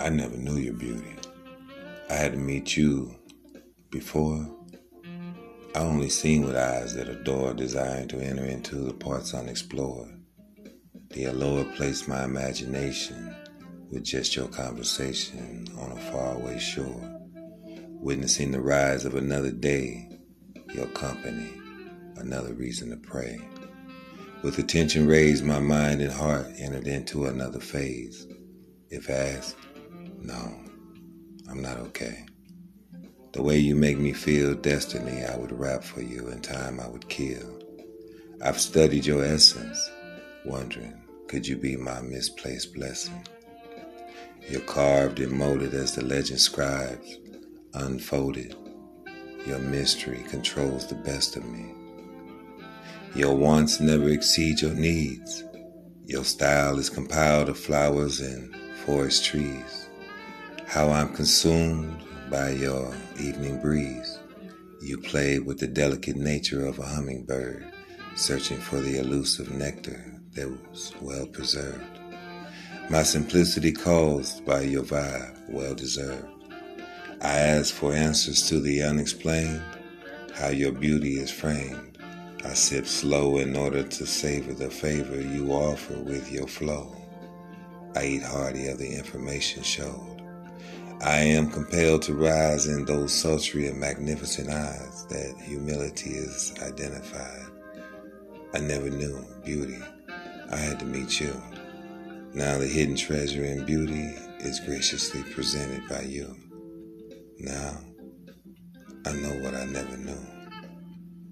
I never knew your beauty. I had to meet you before. I only seen with eyes that adore, desiring to enter into the parts unexplored. The allure placed my imagination with just your conversation on a faraway shore, witnessing the rise of another day, your company, another reason to pray. With attention raised, my mind and heart entered into another phase. If asked, no, I'm not okay. The way you make me feel destiny, I would rap for you, and time I would kill. I've studied your essence, wondering, could you be my misplaced blessing? You're carved and molded as the legend scribes, unfolded. Your mystery controls the best of me. Your wants never exceed your needs. Your style is compiled of flowers and forest trees how I'm consumed by your evening breeze. You play with the delicate nature of a hummingbird, searching for the elusive nectar that was well preserved. My simplicity caused by your vibe, well deserved. I ask for answers to the unexplained, how your beauty is framed. I sip slow in order to savor the favor you offer with your flow. I eat hearty of the information showed. I am compelled to rise in those sultry and magnificent eyes that humility is identified. I never knew beauty. I had to meet you. Now the hidden treasure in beauty is graciously presented by you. Now I know what I never knew.